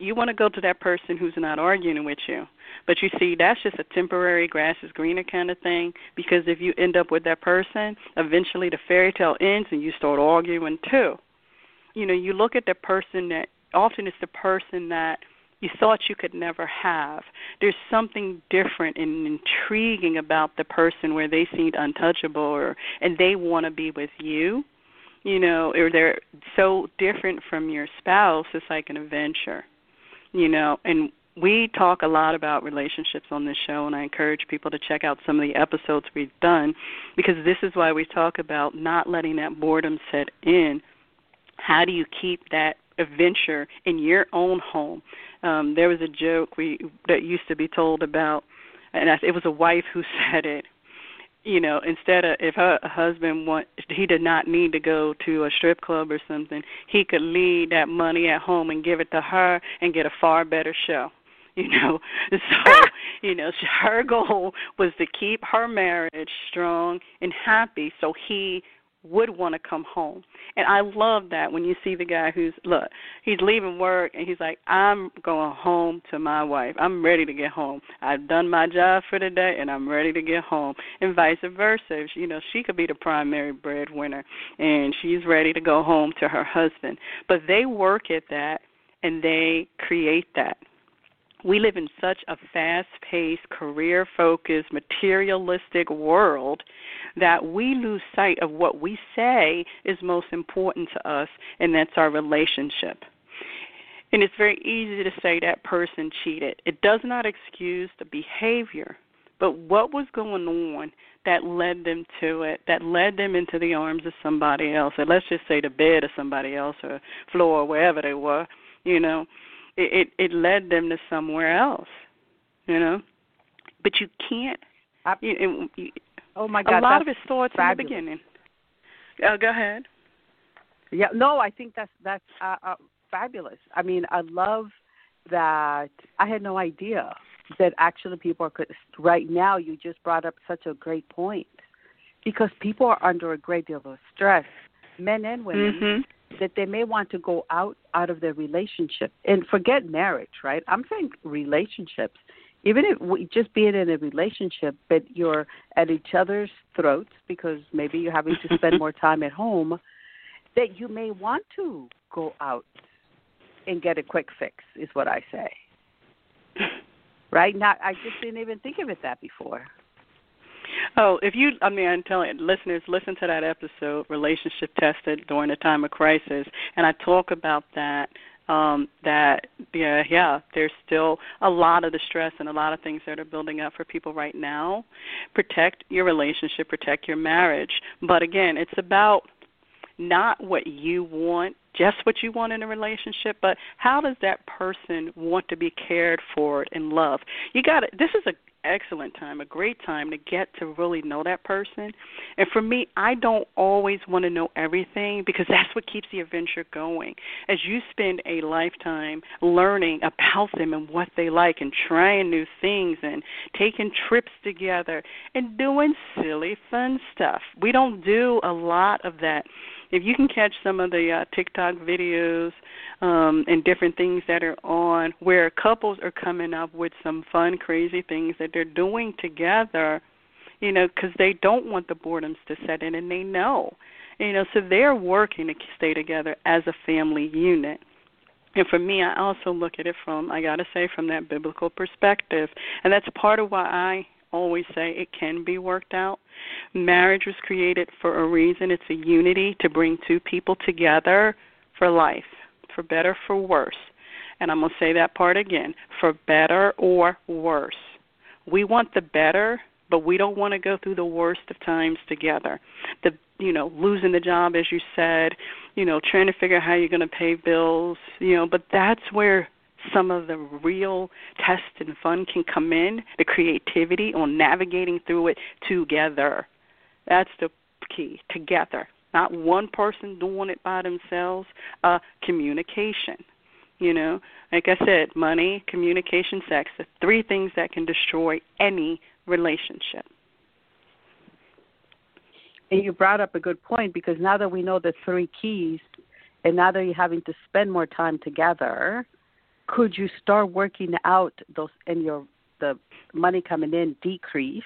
you want to go to that person who's not arguing with you. But you see that's just a temporary grass is greener kind of thing because if you end up with that person eventually the fairy tale ends and you start arguing too. You know you look at the person that often it's the person that you thought you could never have. There's something different and intriguing about the person where they seemed untouchable or and they want to be with you. You know, or they're so different from your spouse, it's like an adventure. You know, and we talk a lot about relationships on this show and I encourage people to check out some of the episodes we've done because this is why we talk about not letting that boredom set in. How do you keep that adventure in your own home. Um, there was a joke we that used to be told about, and I, it was a wife who *laughs* said it. You know, instead of if her husband want, he did not need to go to a strip club or something. He could leave that money at home and give it to her and get a far better show *laughs* you know so *laughs* you know her goal was to keep her marriage strong and happy so he would want to come home. And I love that when you see the guy who's look, he's leaving work and he's like, I'm going home to my wife. I'm ready to get home. I've done my job for the day and I'm ready to get home. And vice versa. You know, she could be the primary breadwinner and she's ready to go home to her husband. But they work at that and they create that we live in such a fast paced, career focused, materialistic world that we lose sight of what we say is most important to us, and that's our relationship. And it's very easy to say that person cheated. It does not excuse the behavior, but what was going on that led them to it, that led them into the arms of somebody else, or let's just say the bed of somebody else, or floor, or wherever they were, you know it, it it led them to somewhere else you know? But you can't I, you, you, oh my god a lot of his thoughts fabulous. in the beginning. Uh, go ahead. Yeah no i think that's that's uh, uh, fabulous. I mean i love that i had no idea that actually people are could right now you just brought up such a great point because people are under a great deal of stress men and women. Mm-hmm that they may want to go out out of their relationship and forget marriage, right? I'm saying relationships. Even if we just being in a relationship, but you're at each other's throats because maybe you're having to spend more *laughs* time at home, that you may want to go out and get a quick fix, is what I say. *laughs* Right? Not I just didn't even think of it that before. Oh, if you, I mean, I'm telling listeners, listen to that episode, Relationship Tested During a Time of Crisis, and I talk about that. Um, that yeah, yeah, there's still a lot of the stress and a lot of things that are building up for people right now. Protect your relationship, protect your marriage. But again, it's about not what you want, just what you want in a relationship, but how does that person want to be cared for and loved? You got to This is a excellent time, a great time to get to really know that person. And for me, I don't always want to know everything because *laughs* that's what keeps the adventure going. As you spend a lifetime learning about them and what they like and trying new things and taking trips together and doing silly fun stuff. We don't do a lot of that if you can catch some of the uh, TikTok videos um, and different things that are on where couples are coming up with some fun, crazy things that they're doing together, you know, because they don't want the boredoms to set in, and they know, you know, so they're working to stay together as a family unit. And for me, I also look at it from, I got to say, from that biblical perspective. And that's part of why I always say it can be worked out. Marriage was created for a reason. It's a unity to bring two people together for life, for better, for worse. And I'm going to say that part again for better or worse. we want the better, but we don't want to go through the worst of times together. The you know, losing the job as you said, you know, trying to figure out how you're going to pay bills, you know, but that's where some of the real test and fun can come in, the creativity on navigating through it together. That's the key, together. Not one person doing it by themselves, uh communication. You know, like I said, money, communication, sex, the three things that can destroy any relationship. And you brought up a good point because now that we know the three keys, and now that you're having to spend more time together, could you start working out those and your the money coming in decreased?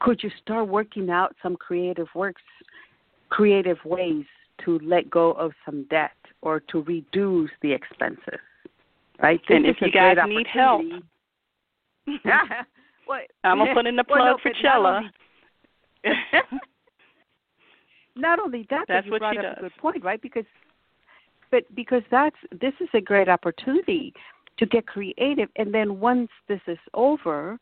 Could you start working out some creative works, creative ways to let go of some debt or to reduce the expenses? Right. This and if you guys need help, well, I'm gonna put in the plug *laughs* well, no, for Chella. *laughs* not only that, that's but you what brought she up does. a good point, right? Because, but because that's this is a great opportunity to get creative, and then once this is over,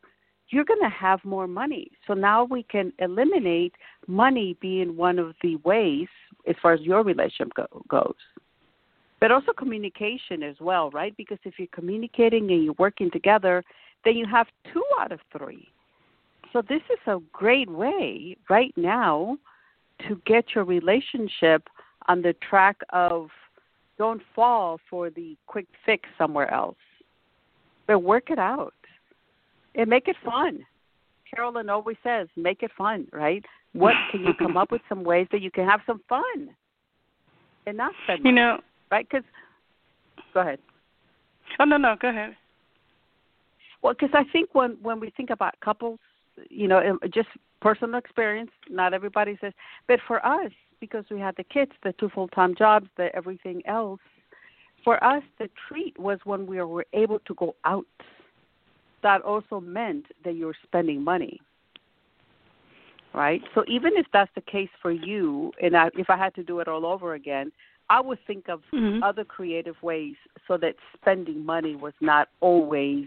you're going to have more money. So now we can eliminate money being one of the ways as far as your relationship go, goes. But also communication as well, right? Because if you're communicating and you're working together, then you have two out of three. So this is a great way right now to get your relationship on the track of don't fall for the quick fix somewhere else, but work it out and make it fun. Carolyn always says, make it fun, right? What can you come up with some ways that you can have some fun and not spend You know, right? Because go ahead. Oh no, no, go ahead. Well, because I think when when we think about couples, you know, just personal experience. Not everybody says, but for us, because we had the kids, the two full time jobs, the everything else. For us, the treat was when we were able to go out. That also meant that you were spending money, right? So even if that's the case for you, and I, if I had to do it all over again, I would think of mm-hmm. other creative ways so that spending money was not always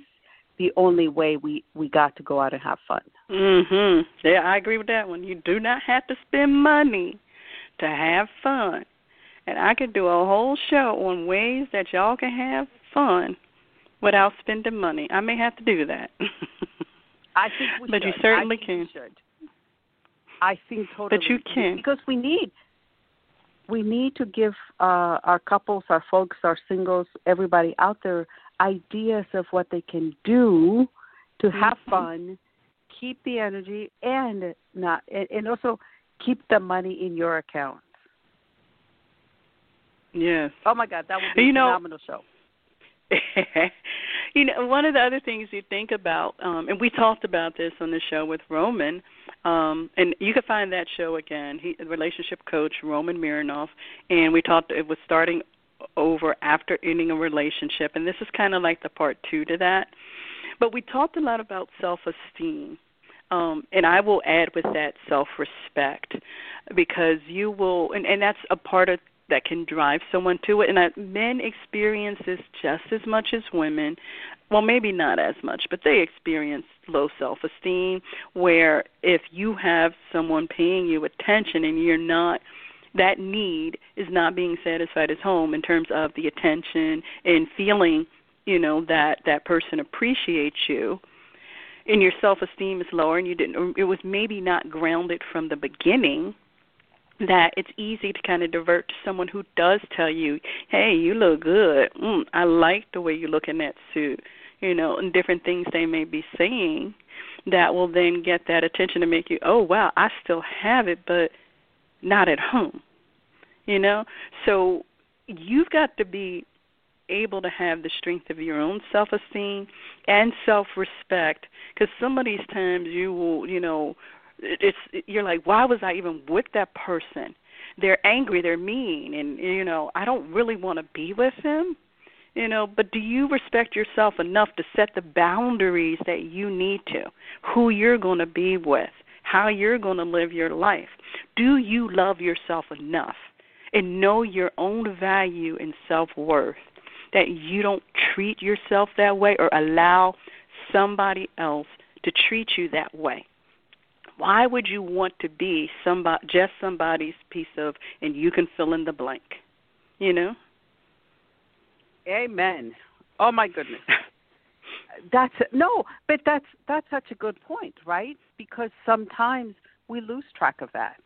the only way we we got to go out and have fun. Mhm. Yeah, I agree with that one. You do not have to spend money to have fun. And I could do a whole show on ways that y'all can have fun without spending money. I may have to do that. *laughs* I think we should. But should. you certainly I think can. Should. I think totally. But you can. because we need we need to give uh, our couples, our folks, our singles, everybody out there ideas of what they can do to have mm-hmm. fun, keep the energy, and not and, also keep the money in your account. Yes. Oh my God, that would be you a know, phenomenal show. *laughs* you know, one of the other things you think about, um, and we talked about this on the show with Roman, um, and you can find that show again. He, relationship coach Roman Mironov, and we talked. It was starting over after ending a relationship, and this is kind of like the part two to that. But we talked a lot about self-esteem, um, and I will add with that self-respect, because you will, and, and that's a part of that can drive someone to it. And that men experience this just as much as women. Well, maybe not as much, but they experience low self esteem where if you have someone paying you attention and you're not that need is not being satisfied at home in terms of the attention and feeling, you know, that that person appreciates you and your self esteem is lower and you didn't it was maybe not grounded from the beginning that it's easy to kind of divert to someone who does tell you, "Hey, you look good. Mm, I like the way you look in that suit." You know, and different things they may be saying that will then get that attention to make you, "Oh, wow, I still have it, but not at home." You know? So you've got to be able to have the strength of your own self-esteem and self-respect. Because some of these times you will, you know, it's you're like why was i even with that person? They're angry they're mean and you know i don't really want to be with them you know but do you respect yourself enough to set the boundaries that you need to? Who you're going to be with how you're going to live your life. Do you love yourself enough and know your own value and self-worth that you don't treat yourself that way or allow somebody else to treat you that way? Why would you want to be somebody just somebody's piece of and you can fill in the blank? You know? Amen. Oh my goodness. *laughs* that's no, but that's that's such a good point, right? Because sometimes we lose track of that.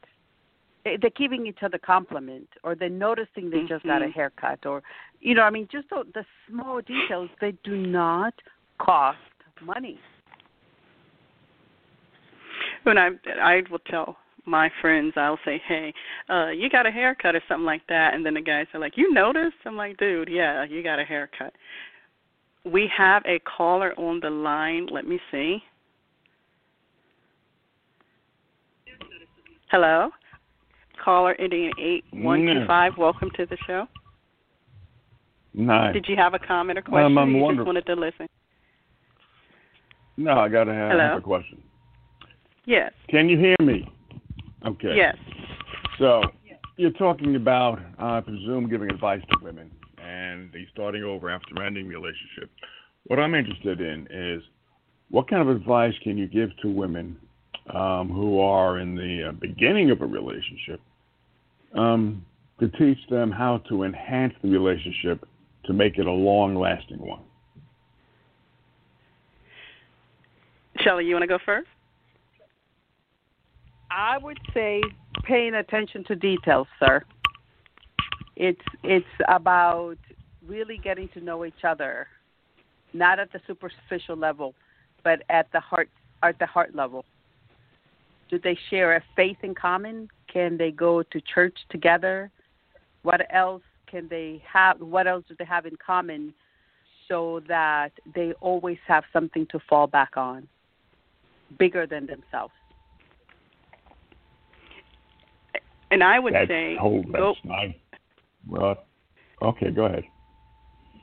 They're giving each other compliment, or they're noticing they just got a Mm-hmm. haircut, or you know, I mean, just the, the small details. They do not cost money. When I I will tell my friends, I'll say, "Hey, uh, you got a haircut or something like that," and then the guys are like, "You noticed?" I'm like, "Dude, yeah, you got a haircut." We have a caller on the line. Let me see. Hello, caller ending in eight one two five. Welcome to the show. Nice. Did you have a comment or question? Um, I'm you wondering- just wanted to listen. No, I got to have, Hello? have a question. Yes. Can you hear me? Okay. Yes. So you're talking about, I presume, giving advice to women and starting over after ending the relationship. What I'm interested in is what kind of advice can you give to women um, who are in the uh, beginning of a relationship um, to teach them how to enhance the relationship to make it a long-lasting one? Chella, you want to go first? I would say paying attention to details, sir. It's it's about really getting to know each other, not at the superficial level, but at the heart at the heart level. Do they share a faith in common? Can they go to church together? What else can they have? What else do they have in common, so that they always have something to fall back on, bigger than themselves? And I would That's say whole, go. that's well, okay, go ahead.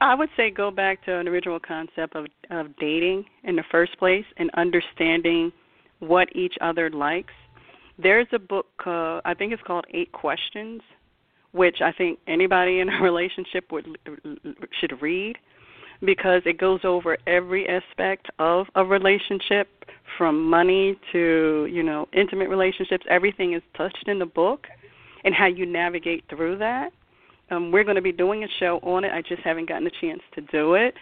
I would say go back to an original concept of of dating in the first place and understanding what each other likes. There's a book uh, I think it's called Eight Questions, which I think anybody in a *laughs* relationship would should read because it goes over every aspect of a relationship from money to, you know, intimate relationships. Everything is touched in the book and how you navigate through that. Um, we're going to be doing a show on it. I just haven't gotten a chance to do it,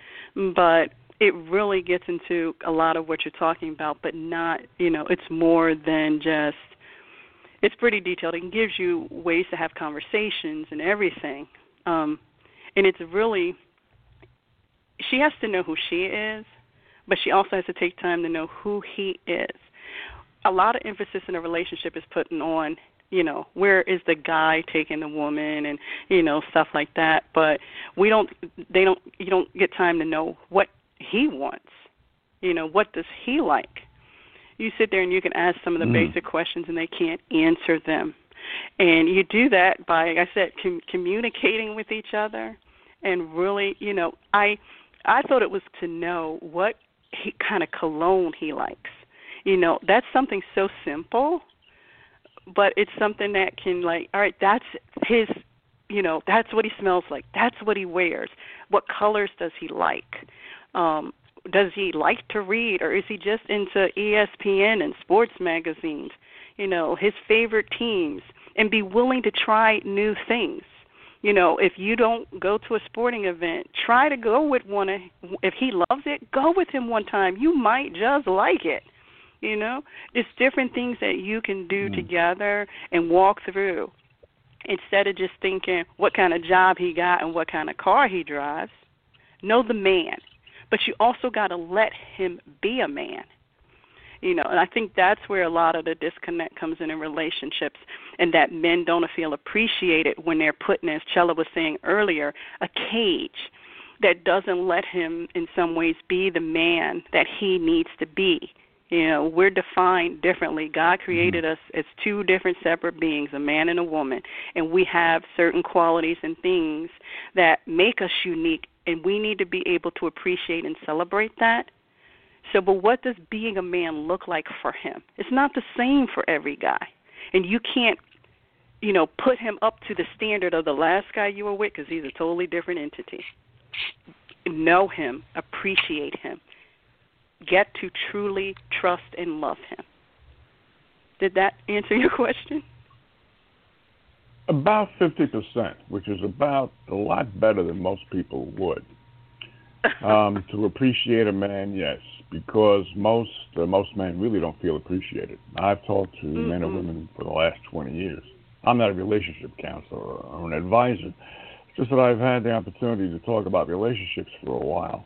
but it really gets into a lot of what you're talking about, but not, you know, it's more than just. It's pretty detailed. and gives you ways to have conversations and everything, um, and it's really. She has to know who she is, but she also has to take time to know who he is. A lot of emphasis in a relationship is putting on you know where is the guy taking the woman and you know stuff like that but we don't they don't you don't get time to know what he wants you know what does he like you sit there and you can ask some of the Mm. basic questions and they can't answer them. And you do that by like i said com- communicating with each other and really you know i i thought it was to know what he kind of cologne he likes. You know that's something so simple but it's something that can like all right that's his you know that's what he smells like. That's what he wears. What colors does he like? Um does he like to read or is he just into espn and sports magazines you know his favorite teams and be willing to try new things? You know if you don't go to a sporting event try to go with one of- if he loves it go with him one time. You might just like it you know? It's different things that you can do Mm. together and walk through instead of just thinking what kind of job he got and what kind of car he drives. Know the man but you also got to let him be a man. You know and i think that's where a lot of the disconnect comes in in relationships and that men don't feel appreciated when they're put in as chella was saying earlier a cage that doesn't let him in some ways be the man that he needs to be. You know we're defined differently. God mm-hmm. created us as two different separate beings a man and a woman and we have certain qualities and things that make us unique and we need to be able to appreciate and celebrate that so but what does being a man look like for him it's not the same for every guy and you can't you know put him up to the standard of the last guy you were with because he's a totally different entity know him appreciate him get to truly trust and love him. Did that answer your *laughs* question? About 50%, which is about a lot better than most people would. *laughs* Um, to appreciate a man, yes, because most uh, most men really don't feel appreciated. I've talked to mm-hmm. men and women for the last 20 years. I'm not a relationship counselor or an advisor. It's just that I've had the opportunity to talk about relationships for a while.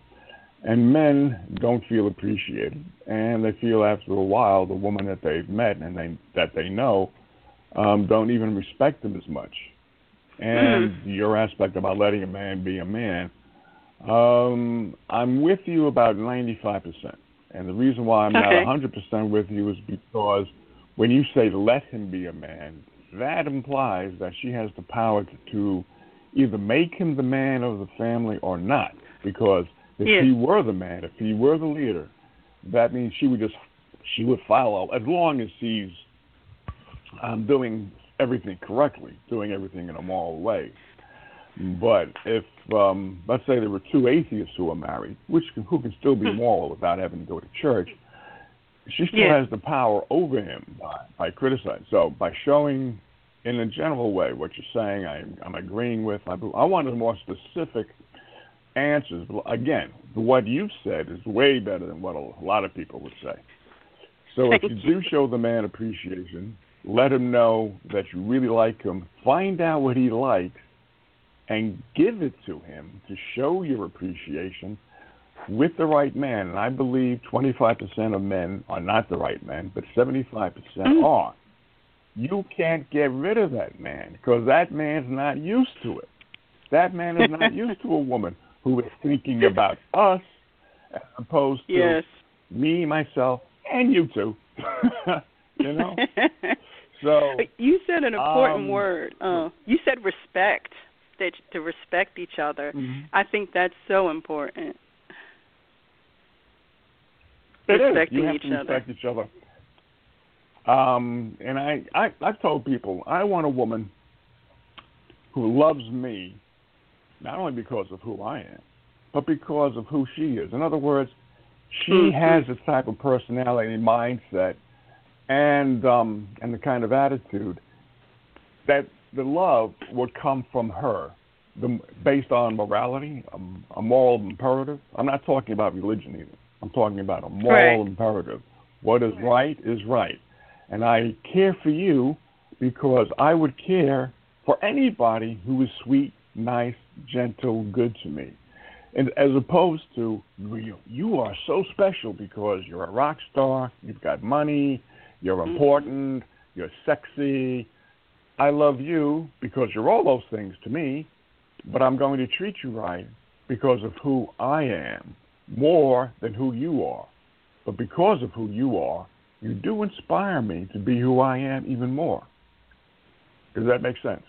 And men don't feel appreciated, and they feel after a while the woman that they've met and they that they know um, don't even respect them as much. And mm-hmm. your aspect about letting a man be a man, um, I'm with you about 95%. And the reason why I'm okay. not 100% with you is because when you say let him be a man, that implies that she has the power to, to either make him the man of the family or not. Because if yes. he were the man, if he were the leader, that means she would just she would follow as long as he's um, doing everything correctly, doing everything in a moral way. But if um, let's say there were two atheists who are married, which can, who can still be hmm. moral without having to go to church, she still yeah. has the power over him by, by criticizing. So by showing in a general way what you're saying, I, I'm agreeing with. I, I wanted more specific answers. But Again, what you've said is way better than what a lot of people would say. So if you do show the man appreciation, let him know that you really like him. Find out what he likes and give it to him to show your appreciation with the right man. And I believe 25% of men are not the right men, but 75% mm. are. You can't get rid of that man because that man's not used to it. That man is not *laughs* used to a woman who is thinking about us as opposed to yes. me, myself, and you too. *laughs* you know? *laughs* So you said an important um, word. Uh, you said respect. That to respect each other. Mm-hmm. I think that's so important. It Respecting is. You have each to respect other. each other. Um, and I, I, I've told people I want a woman who loves me, not only because of who I am, but because of who she is. In other words, she mm-hmm. has a type of personality and mindset and um, and the kind of attitude that the love would come from her, the, based on morality, a, a moral imperative. I'm not talking about religion either. I'm talking about a moral right. imperative. What is right is right, and I care for you because I would care for anybody who is sweet, nice, gentle, good to me. And as opposed to you, you are so special because you're a rock star, you've got money, you're mm-hmm. important. You're sexy. I love you because you're all those things to me, but I'm going to treat you right because of who I am more than who you are. But because of who you are, you do inspire me to be who I am even more. Does that make sense?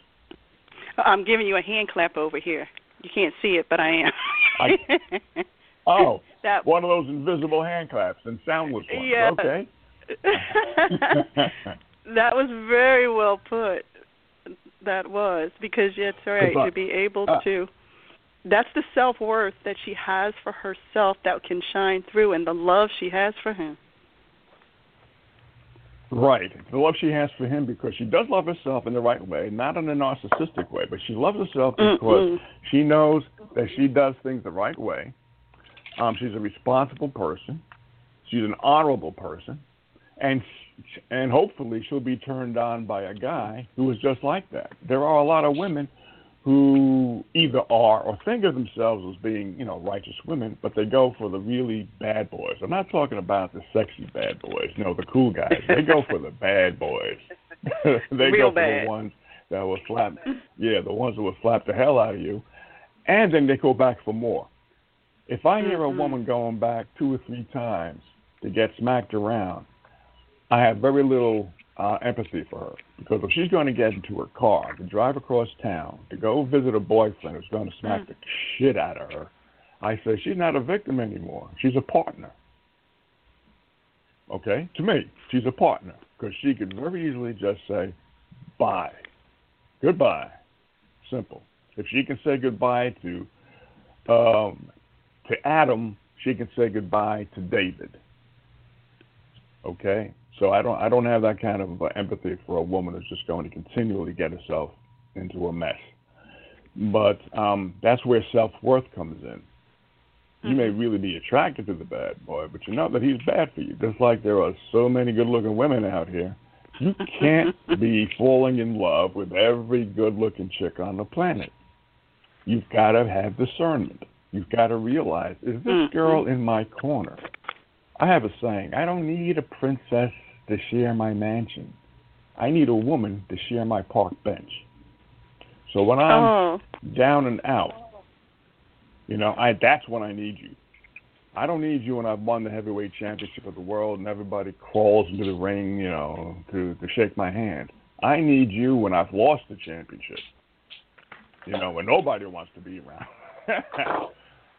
I'm giving you a hand clap over here. You can't see it, but I am. I, *laughs* oh, that, one of those invisible hand claps and soundless ones. Yeah. Okay. *laughs* that was very well put. That was because yeah, it's right to be able uh, to. That's the self worth that she has for herself that can shine through, and the love she has for him. Right. The love she has for him because she does love herself in the right way, not in a narcissistic way, but she loves herself because Mm-mm. she knows that she does things the right way. Um, she's a responsible person. She's an honorable person and and hopefully she'll be turned on by a guy who is just like that. There are a lot of women who either are or think of themselves as being, you know, righteous women, but they go for the really bad boys. I'm not talking about the sexy bad boys, no, the cool guys. They go for the bad boys. *laughs* they Real go for the ones that will slap yeah, the ones that will slap the hell out of you. And then they go back for more. If I hear mm-hmm. a woman going back two or three times to get smacked around, I have very little uh, empathy for her because if she's going to get into her car to drive across town to go visit a boyfriend who's going to smack mm. the shit out of her, I say she's not a victim anymore. She's a partner. Okay, to me, she's a partner because she could very easily just say, "Bye, goodbye," simple. If she can say goodbye to um, to Adam she can say goodbye to David. Okay, so I don't I don't have that kind of uh, empathy for a woman who's just going to continually get herself into a mess. But um, that's where self worth comes in. You may Mm-hmm. really be attracted to the bad boy, but you know that he's bad for you. Just like there are so many good looking women out here. You can't *laughs* be falling in love with every good looking chick on the planet. You've got to have discernment. You've got to realize is this Mhm. girl in my corner? I have a saying I don't need a princess to share my mansion. I need a woman to share my park bench. So when I'm Oh, down and out. You know, I that's when I need you. I don't need you when I've won the heavyweight championship of the world and everybody crawls into the ring, you know, to to shake my hand. I need you when I've lost the championship. You know, when nobody wants to be around. *laughs*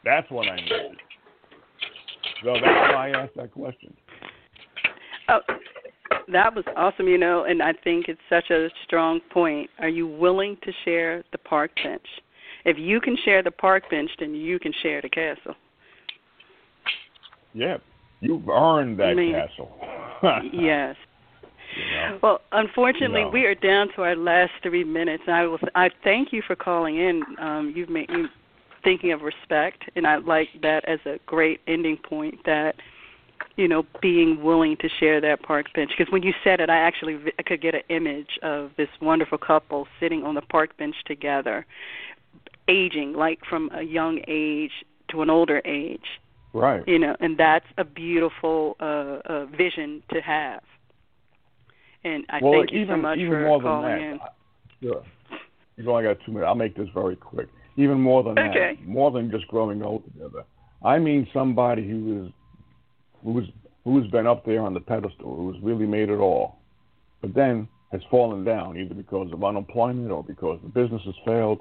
that's when I need you. So that's why I asked that question. oh, that was awesome. You know, and I think it's such a strong point. Are you willing to share the park bench? If you can share the park bench, then you can share the castle. Yeah, you've earned that I mean, castle. *laughs* yes. You know? Well, unfortunately, we are down to our last three minutes. And I will. I thank you for calling in. Um, you've made me thinking of respect, and I like that as a great ending point. That you know, being willing to share that park bench. Because when you said it, I actually vi- I could get an image of this wonderful couple sitting on the park bench together, aging like from a young age to an older age Right. you know and that's a beautiful uh, uh vision to have and i well, thank you even, so much even for more calling than in that, I- Sure. You've only got two minutes. I'll make this very quick. Even more than Okay. that, more than just growing old together. I mean somebody who is who's who's been up there on the pedestal, who's really made it all, but then has fallen down either because of unemployment or because the business has failed,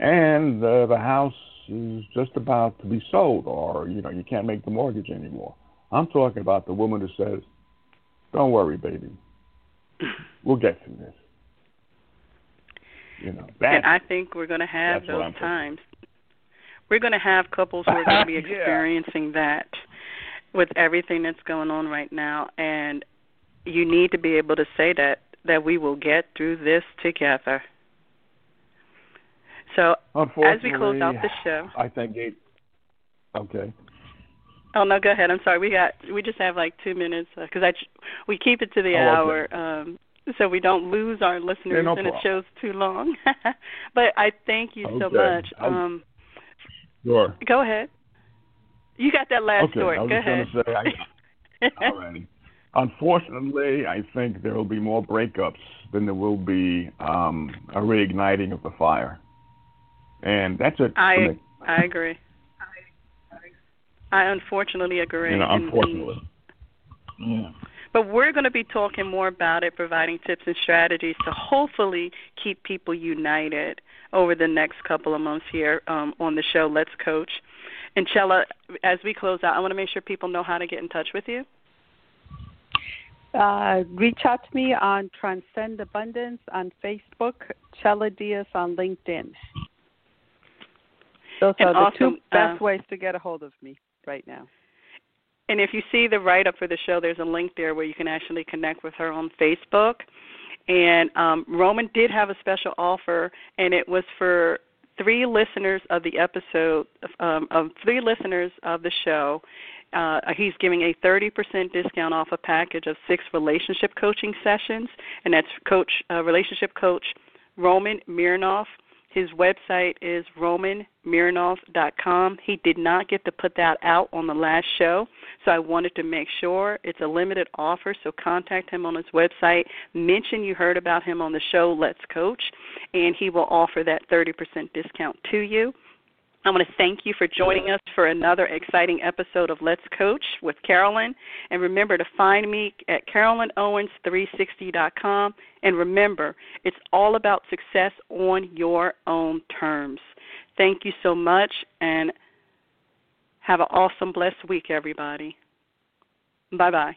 and uh, the house is just about to be sold, or you know you can't make the mortgage anymore. I'm talking about the woman who says, "Don't worry, baby, we'll get through this." You know, and i think we're going to have that's what I'm those thinking. times we're going to have couples who are going to be *laughs* Yeah. experiencing that with everything that's going on right now and you need to be able to say that that we will get through this together so as we close out the show I think it. Okay. Oh no, go ahead. I'm sorry. We got we just have like two minutes because I we keep it to the Oh, hour okay. um, so we don't lose our listeners Yeah, no and it shows too long. *laughs* but I thank you so Okay. much. I'll- Um, Sure. go ahead. You got that last okay. story. I was go ahead. going to say, I, *laughs* alrighty. Unfortunately, I think there will be more breakups than there will be um, a reigniting of the fire, and that's it. I. I agree. I unfortunately agree. You know, and- unfortunately. Yeah. But we're going to be talking more about it, providing tips and strategies to hopefully keep people united over the next couple of months here um, on the show, Let's Coach. And Chella, as we close out, I want to make sure people know how to get in touch with you. Uh, reach out to me on Transcend Abundance on Facebook, Chella Diaz on LinkedIn. Those And are the awesome, two best uh, ways to get a hold of me right now. And if you see the write up for the show, there's a link there where you can actually connect with her on Facebook. And um, Roman did have a special offer, and it was for three listeners of the episode, um, of three listeners of the show. Uh, he's giving a 30% discount off a package of six relationship coaching sessions, and that's Coach uh, Relationship Coach Roman Mironov. His website is romanmironov.com. He did not get to put that out on the last show, so I wanted to make sure it's a limited offer. So contact him on his website. Mention you heard about him on the show Let's Coach, and he will offer that 30% discount to you. I want to thank you for joining us for another exciting episode of Let's Coach with Carolyn. And remember to find me at CarolynOwens360.com. And remember, it's all about success on your own terms. Thank you so much, and have an awesome, blessed week, everybody. Bye bye.